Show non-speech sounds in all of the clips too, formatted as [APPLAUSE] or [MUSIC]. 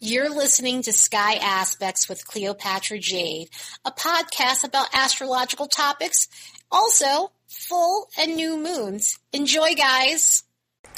You're listening to Sky Aspects with Cleopatra Jade, a podcast about astrological topics, also full and new moons. Enjoy, guys.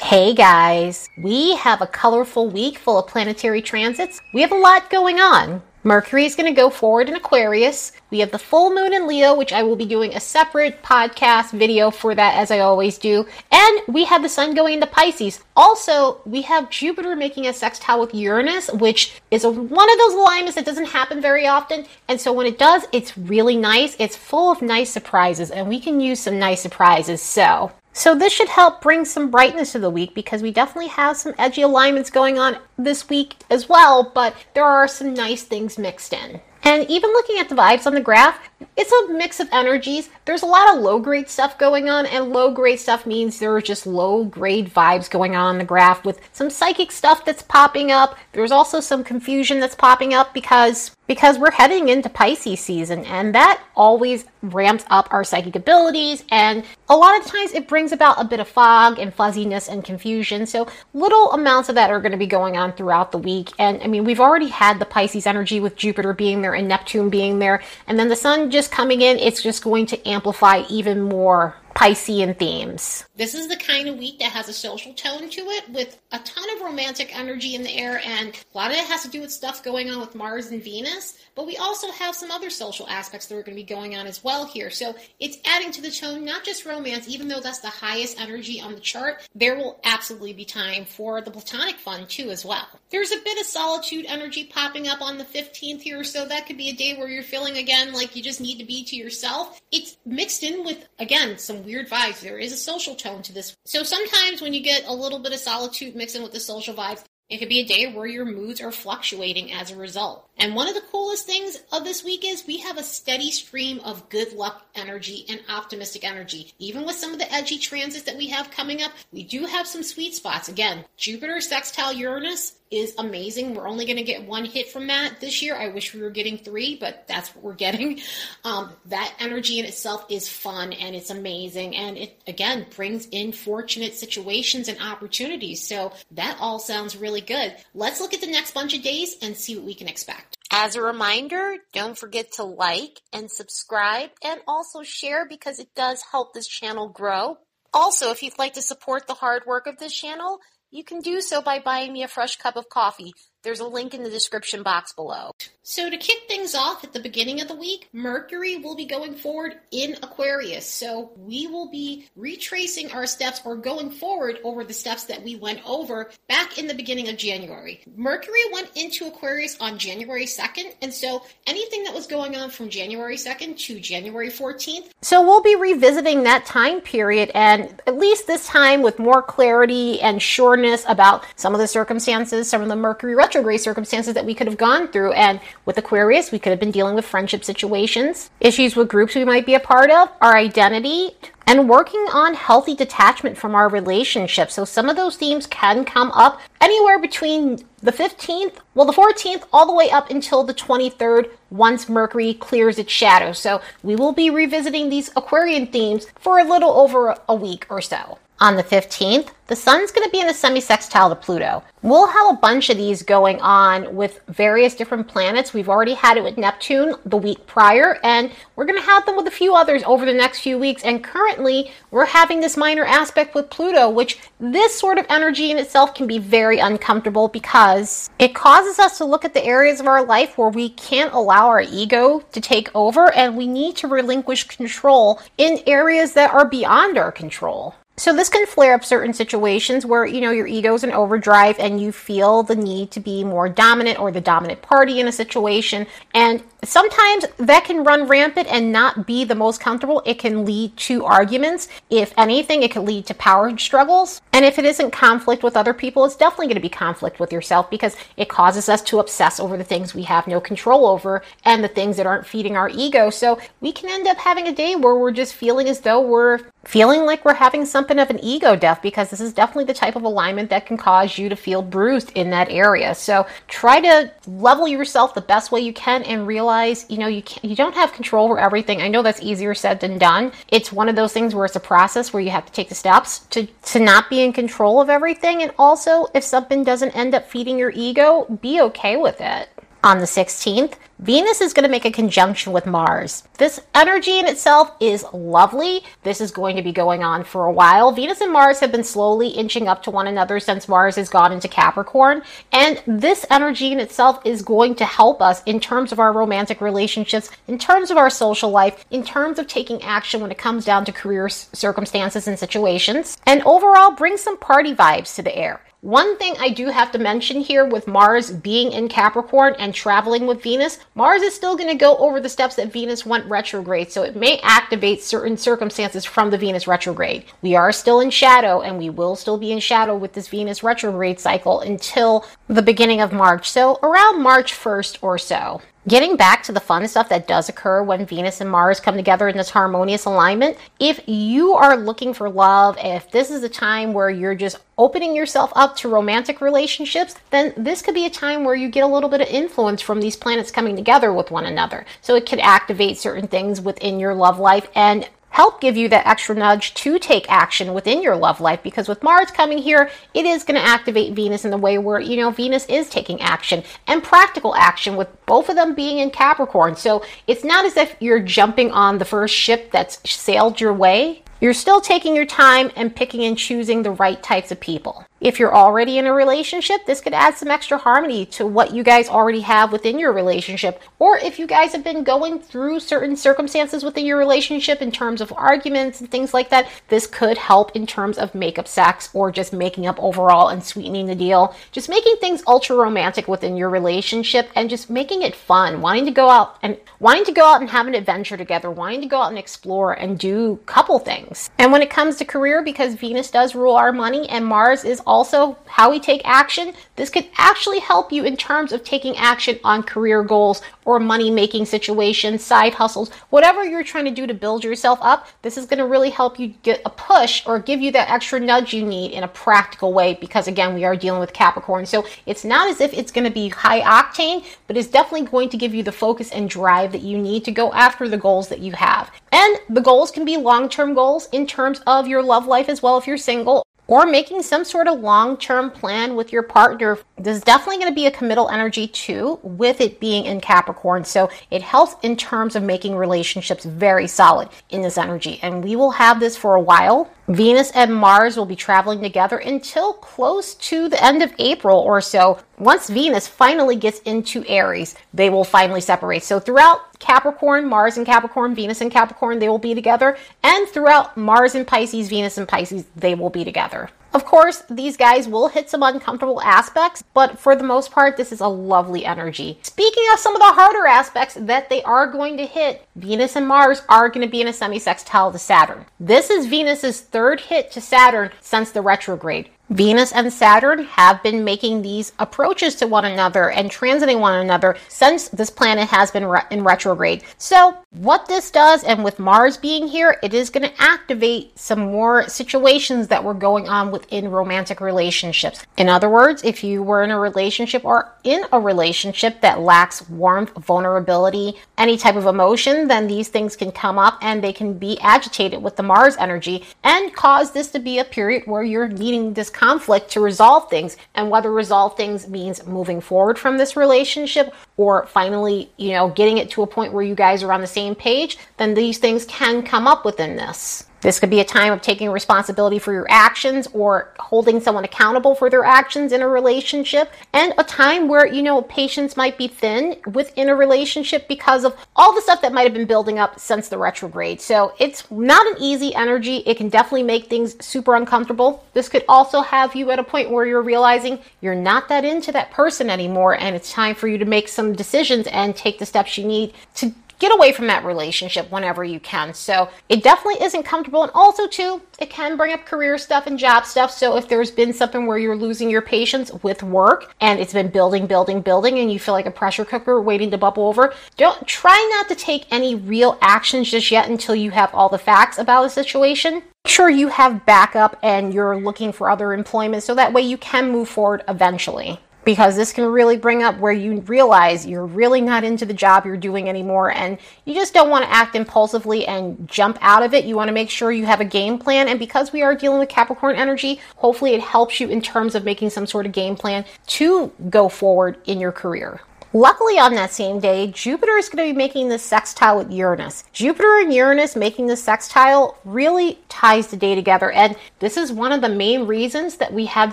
Hey guys, we have a colorful week full of planetary transits. We have a lot going on. Mercury is going to go forward in Aquarius. We have the full moon in Leo, which I will be doing a separate podcast video for that, as I always do. And we have the sun going into Pisces. Also, we have Jupiter making a sextile with Uranus, which is a, one of those alignments that doesn't happen very often. And so when it does, it's really nice. It's full of nice surprises, and we can use some nice surprises. So so this should help bring some brightness to the week because we definitely have some edgy alignments going on this week as well, but there are some nice things mixed in. And even looking at the vibes on the graph, it's a mix of energies. There's a lot of low grade stuff going on, and low grade stuff means there are just low grade vibes going on on the graph with some psychic stuff that's popping up. There's also some confusion that's popping up because because we're heading into Pisces season and that always ramps up our psychic abilities and a lot of times it brings about a bit of fog and fuzziness and confusion. So little amounts of that are going to be going on throughout the week. And I mean, we've already had the Pisces energy with Jupiter being there and Neptune being there and then the sun just coming in, it's just going to amplify even more Piscean themes. This is the kind of week that has a social tone to it with a ton of romantic energy in the air, and a lot of it has to do with stuff going on with Mars and Venus. But we also have some other social aspects that are going to be going on as well here. So it's adding to the tone, not just romance, even though that's the highest energy on the chart, there will absolutely be time for the platonic fun too, as well. There's a bit of solitude energy popping up on the 15th here, so that could be a day where you're feeling again like you just need to be to yourself. It's mixed in with, again, some weird vibes. There is a social tone to this. So sometimes when you get a little bit of solitude mixing with the social vibes, it could be a day where your moods are fluctuating as a result. And one of the coolest things of this week is we have a steady stream of good luck energy and optimistic energy. Even with some of the edgy transits that we have coming up, we do have some sweet spots. Again, Jupiter sextile Uranus is amazing. We're only going to get one hit from that this year. I wish we were getting three, but that's what we're getting. [LAUGHS] Um, that energy in itself is fun and it's amazing. And it, again, brings in fortunate situations and opportunities. So that all sounds really good. Let's look at the next bunch of days and see what we can expect. As a reminder, don't forget to like and subscribe and also share because it does help this channel grow. Also, if you'd like to support the hard work of this channel, you can do so by buying me a fresh cup of coffee. There's a link in the description box below. So, to kick things off at the beginning of the week, Mercury will be going forward in Aquarius. So, we will be retracing our steps or going forward over the steps that we went over back in the beginning of January. Mercury went into Aquarius on January 2nd, and so anything that was going on from January 2nd to January 14th. So, we'll be revisiting that time period, and at least this time with more clarity and sureness about some of the circumstances, some of the Mercury retro retrograde circumstances that we could have gone through. And with Aquarius, we could have been dealing with friendship situations, issues with groups we might be a part of, our identity, and working on healthy detachment from our relationships. So some of those themes can come up anywhere between the 15th, well, the 14th, all the way up until the 23rd once Mercury clears its shadow. So we will be revisiting these Aquarian themes for a little over a week or so. On the 15th, the sun's going to be in a semi-sextile to Pluto. We'll have a bunch of these going on with various different planets. We've already had it with Neptune the week prior, and we're going to have them with a few others over the next few weeks. And currently, we're having this minor aspect with Pluto, which this sort of energy in itself can be very uncomfortable because it causes us to look at the areas of our life where we can't allow our ego to take over, and we need to relinquish control in areas that are beyond our control. So this can flare up certain situations where, you know, your ego's in overdrive and you feel the need to be more dominant or the dominant party in a situation. And sometimes that can run rampant and not be the most comfortable. It can lead to arguments. If anything, it can lead to power struggles. And if it isn't conflict with other people, it's definitely going to be conflict with yourself because it causes us to obsess over the things we have no control over and the things that aren't feeding our ego. So we can end up having a day where we're just feeling as though we're feeling like we're having something of an ego death because this is definitely the type of alignment that can cause you to feel bruised in that area. So try to level yourself the best way you can and realize, you know, you can't, you don't have control over everything. I know that's easier said than done. It's one of those things where it's a process where you have to take the steps to to not be in control of everything and also if something doesn't end up feeding your ego, be okay with it on the 16th, Venus is going to make a conjunction with Mars. This energy in itself is lovely. This is going to be going on for a while. Venus and Mars have been slowly inching up to one another since Mars has gone into Capricorn. And this energy in itself is going to help us in terms of our romantic relationships, in terms of our social life, in terms of taking action when it comes down to career circumstances and situations, and overall bring some party vibes to the air. One thing I do have to mention here with Mars being in Capricorn and traveling with Venus, Mars is still going to go over the steps that Venus went retrograde, so it may activate certain circumstances from the Venus retrograde. We are still in shadow and we will still be in shadow with this Venus retrograde cycle until the beginning of March, so around March 1st or so. Getting back to the fun stuff that does occur when Venus and Mars come together in this harmonious alignment, if you are looking for love, if this is a time where you're just opening yourself up to romantic relationships, then this could be a time where you get a little bit of influence from these planets coming together with one another. So it could activate certain things within your love life and help give you that extra nudge to take action within your love life because with Mars coming here, it is going to activate Venus in the way where, you know, Venus is taking action and practical action with both of them being in Capricorn. So it's not as if you're jumping on the first ship that's sailed your way. You're still taking your time and picking and choosing the right types of people. If you're already in a relationship, this could add some extra harmony to what you guys already have within your relationship. Or if you guys have been going through certain circumstances within your relationship in terms of arguments and things like that, this could help in terms of makeup sex or just making up overall and sweetening the deal. Just making things ultra romantic within your relationship and just making it fun, wanting to go out and wanting to go out and have an adventure together, wanting to go out and explore and do couple things. And when it comes to career, because Venus does rule our money and Mars is also how we take action, this could actually help you in terms of taking action on career goals or money making situations, side hustles, whatever you're trying to do to build yourself up. This is going to really help you get a push or give you that extra nudge you need in a practical way because, again, we are dealing with Capricorn. So it's not as if it's going to be high octane, but it's definitely going to give you the focus and drive that you need to go after the goals that you have. And the goals can be long term goals in terms of your love life as well if you're single or making some sort of long term plan with your partner. There's definitely going to be a committal energy too, with it being in Capricorn. So it helps in terms of making relationships very solid in this energy. And we will have this for a while. Venus and Mars will be traveling together until close to the end of April or so. Once Venus finally gets into Aries, they will finally separate. So throughout Capricorn, Mars and Capricorn, Venus and Capricorn, they will be together. And throughout Mars and Pisces, Venus and Pisces, they will be together. Of course, these guys will hit some uncomfortable aspects, but for the most part, this is a lovely energy. Speaking of some of the harder aspects that they are going to hit, Venus and Mars are going to be in a semi-sextile to Saturn. This is Venus's third hit to Saturn since the retrograde. Venus and Saturn have been making these approaches to one another and transiting one another since this planet has been re- in retrograde. So, what this does, and with Mars being here, it is going to activate some more situations that were going on within romantic relationships. In other words, if you were in a relationship or in a relationship that lacks warmth, vulnerability, any type of emotion, then these things can come up and they can be agitated with the Mars energy and cause this to be a period where you're needing this conflict to resolve things. And whether resolve things means moving forward from this relationship or finally, you know, getting it to a point where you guys are on the same page, then these things can come up within this. This could be a time of taking responsibility for your actions or holding someone accountable for their actions in a relationship, and a time where, you know, patience might be thin within a relationship because of all the stuff that might have been building up since the retrograde. So it's not an easy energy. It can definitely make things super uncomfortable. This could also have you at a point where you're realizing you're not that into that person anymore, and it's time for you to make some decisions and take the steps you need to get away from that relationship whenever you can. So it definitely isn't comfortable. And also, too, it can bring up career stuff and job stuff. So if there's been something where you're losing your patience with work and it's been building, building, building, and you feel like a pressure cooker waiting to bubble over, don't try not to take any real actions just yet until you have all the facts about the situation. Make sure you have backup and you're looking for other employment so that way you can move forward eventually because this can really bring up where you realize you're really not into the job you're doing anymore and you just don't want to act impulsively and jump out of it. You want to make sure you have a game plan. And because we are dealing with Capricorn energy, hopefully it helps you in terms of making some sort of game plan to go forward in your career. Luckily, on that same day, Jupiter is going to be making the sextile with Uranus. Jupiter and Uranus making the sextile really ties the day together, and this is one of the main reasons that we have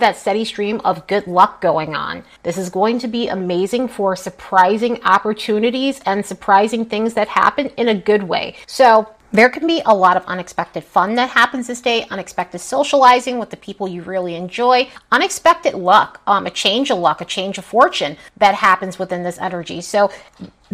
that steady stream of good luck going on. This is going to be amazing for surprising opportunities and surprising things that happen in a good way. So, there can be a lot of unexpected fun that happens this day, unexpected socializing with the people you really enjoy, unexpected luck, um, a change of luck, a change of fortune that happens within this energy. So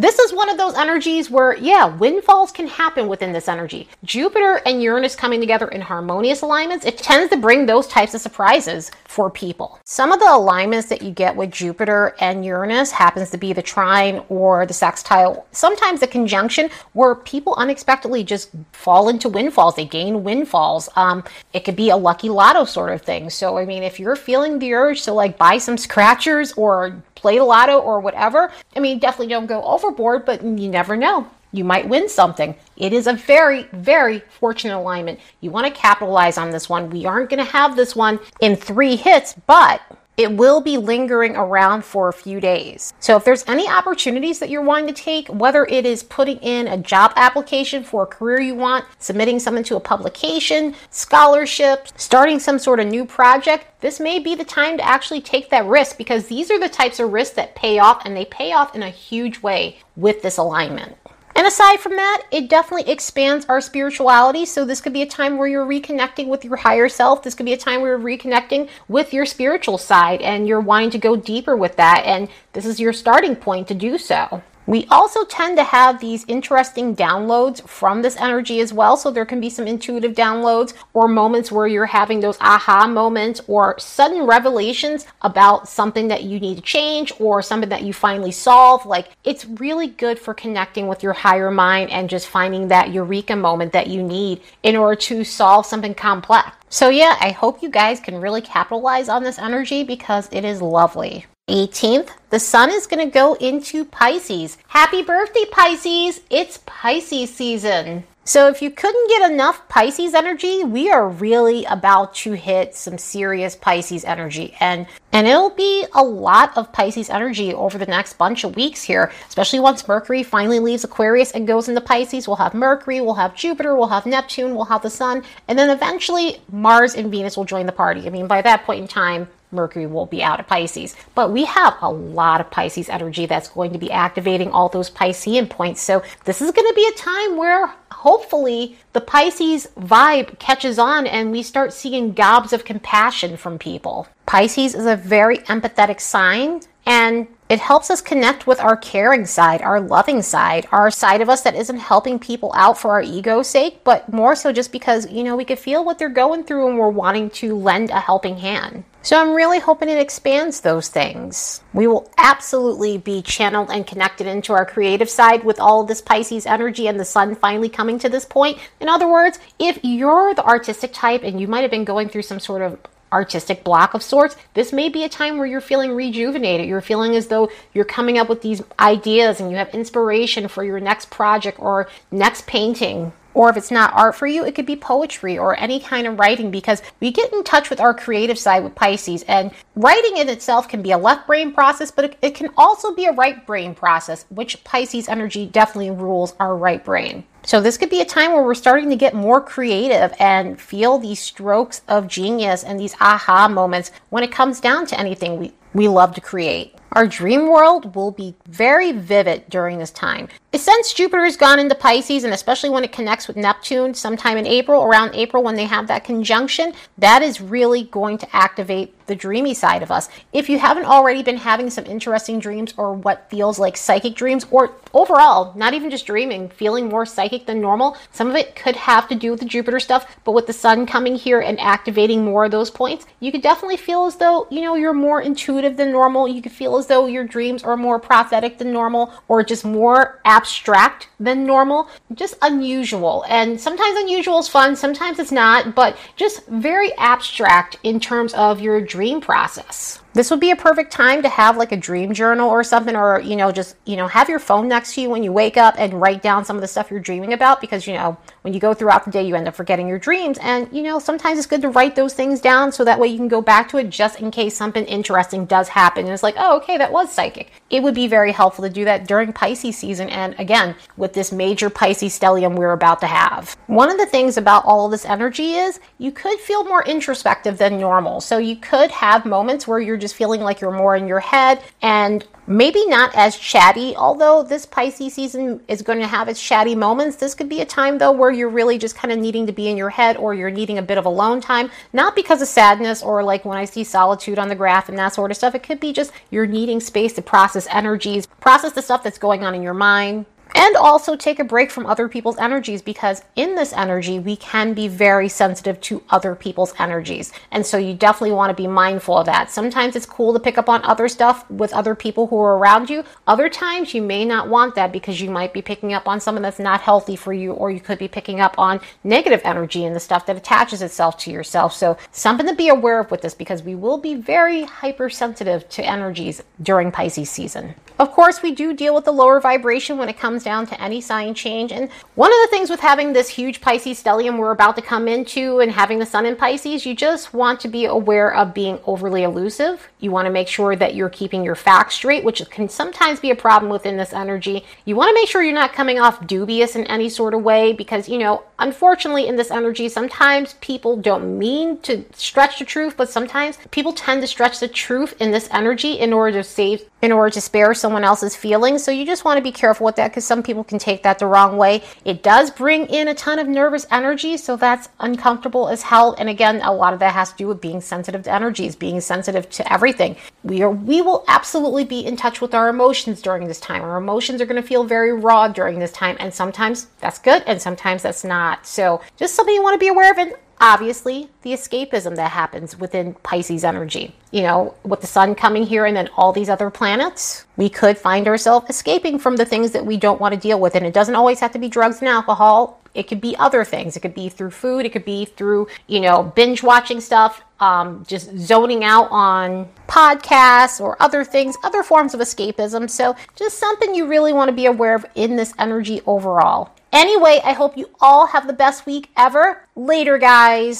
this is one of those energies where, yeah, windfalls can happen within this energy. Jupiter and Uranus coming together in harmonious alignments, it tends to bring those types of surprises for people. Some of the alignments that you get with Jupiter and Uranus happens to be the trine or the sextile, sometimes the conjunction where people unexpectedly just fall into windfalls. They gain windfalls. Um, it could be a lucky lotto sort of thing. So, I mean, if you're feeling the urge to like buy some scratchers or play the lotto or whatever. I mean, definitely don't go overboard, but you never know. You might win something. It is a very, very fortunate alignment. You want to capitalize on this one. We aren't going to have this one in three hits, but it will be lingering around for a few days. So if there's any opportunities that you're wanting to take, whether it is putting in a job application for a career you want, submitting something to a publication, scholarship, starting some sort of new project, this may be the time to actually take that risk because these are the types of risks that pay off and they pay off in a huge way with this alignment. And aside from that, it definitely expands our spirituality. So, this could be a time where you're reconnecting with your higher self. This could be a time where you're reconnecting with your spiritual side and you're wanting to go deeper with that. And this is your starting point to do so. We also tend to have these interesting downloads from this energy as well. So there can be some intuitive downloads or moments where you're having those aha moments or sudden revelations about something that you need to change or something that you finally solve. Like it's really good for connecting with your higher mind and just finding that eureka moment that you need in order to solve something complex. So, yeah, I hope you guys can really capitalize on this energy because it is lovely. 18th, the sun is going to go into Pisces. Happy birthday, Pisces! It's Pisces season. So, if you couldn't get enough Pisces energy, we are really about to hit some serious Pisces energy. And, and it'll be a lot of Pisces energy over the next bunch of weeks here, especially once Mercury finally leaves Aquarius and goes into Pisces. We'll have Mercury, we'll have Jupiter, we'll have Neptune, we'll have the Sun, and then eventually Mars and Venus will join the party. I mean, by that point in time, Mercury will be out of Pisces. But we have a lot of Pisces energy that's going to be activating all those Piscean points. So this is going to be a time where hopefully the Pisces vibe catches on and we start seeing gobs of compassion from people. Pisces is a very empathetic sign and it helps us connect with our caring side, our loving side, our side of us that isn't helping people out for our ego's sake, but more so just because, you know, we could feel what they're going through and we're wanting to lend a helping hand. So I'm really hoping it expands those things. We will absolutely be channeled and connected into our creative side with all this Pisces energy and the sun finally coming to this point. In other words, if you're the artistic type and you might have been going through some sort of artistic block of sorts, this may be a time where you're feeling rejuvenated. You're feeling as though you're coming up with these ideas and you have inspiration for your next project or next painting. Or if it's not art for you, it could be poetry or any kind of writing because we get in touch with our creative side with Pisces. And writing in itself can be a left brain process, but it, it can also be a right brain process, which Pisces energy definitely rules our right brain. So this could be a time where we're starting to get more creative and feel these strokes of genius and these aha moments when it comes down to anything we, we love to create. Our dream world will be very vivid during this time. Since Jupiter has gone into Pisces, and especially when it connects with Neptune sometime in April, around April when they have that conjunction, that is really going to activate the dreamy side of us. If you haven't already been having some interesting dreams or what feels like psychic dreams, or overall, not even just dreaming, feeling more psychic than normal, some of it could have to do with the Jupiter stuff, but with the sun coming here and activating more of those points, you could definitely feel as though, you know, you're more intuitive than normal. You could feel as though your dreams are more prophetic than normal or just more abstract than normal, just unusual. And sometimes unusual is fun, sometimes it's not, but just very abstract in terms of your dream process this would be a perfect time to have like a dream journal or something or you know just you know have your phone next to you when you wake up and write down some of the stuff you're dreaming about because you know when you go throughout the day you end up forgetting your dreams. And you know sometimes it's good to write those things down so that way you can go back to it just in case something interesting does happen. And it's like oh okay that was psychic. It would be very helpful to do that during pisces season and again with this major pisces stellium we're about to have. One of the things about all of this energy is you could feel more introspective than normal. So you could have moments where you're just feeling like you're more in your head and maybe not as chatty, although this Pisces season is going to have its chatty moments. This could be a time though where you're really just kind of needing to be in your head or you're needing a bit of alone time, not because of sadness or like when I see solitude on the graph and that sort of stuff. It could be just you're needing space to process energies, process the stuff that's going on in your mind, and also take a break from other people's energies because in this energy we can be very sensitive to other people's energies. And so you definitely want to be mindful of that. Sometimes it's cool to pick up on other stuff with other people who are around you. Other times you may not want that because you might be picking up on something that's not healthy for you or you could be picking up on negative energy and the stuff that attaches itself to yourself. So something to be aware of with this because we will be very hypersensitive to energies during pisces season. Of course we do deal with the lower vibration when it comes comes down to any sign change. And one of the things with having this huge Pisces stellium we're about to come into and having the sun in Pisces, you just want to be aware of being overly elusive. You want to make sure that you're keeping your facts straight, which can sometimes be a problem within this energy. You want to make sure you're not coming off dubious in any sort of way because, you know, unfortunately in this energy, sometimes people don't mean to stretch the truth, but sometimes people tend to stretch the truth in this energy in order to save, in order to spare someone else's feelings. So you just want to be careful with that because some people can take that the wrong way. It does bring in a ton of nervous energy, so that's uncomfortable as hell. And again, a lot of that has to do with being sensitive to energies, being sensitive to everything. We are we will absolutely be in touch with our emotions during this time. Our emotions are going to feel very raw during this time, and sometimes that's good and sometimes that's not. So just something you want to be aware of and obviously the escapism that happens within Pisces energy. You know, with the sun coming here and then all these other planets, we could find ourselves escaping from the things that we don't want to deal with. And it doesn't always have to be drugs and alcohol. It could be other things. It could be through food. It could be through, you know, binge watching stuff, um, just zoning out on podcasts or other things, other forms of escapism. So, just something you really want to be aware of in this energy overall. Anyway, I hope you all have the best week ever. Later, guys.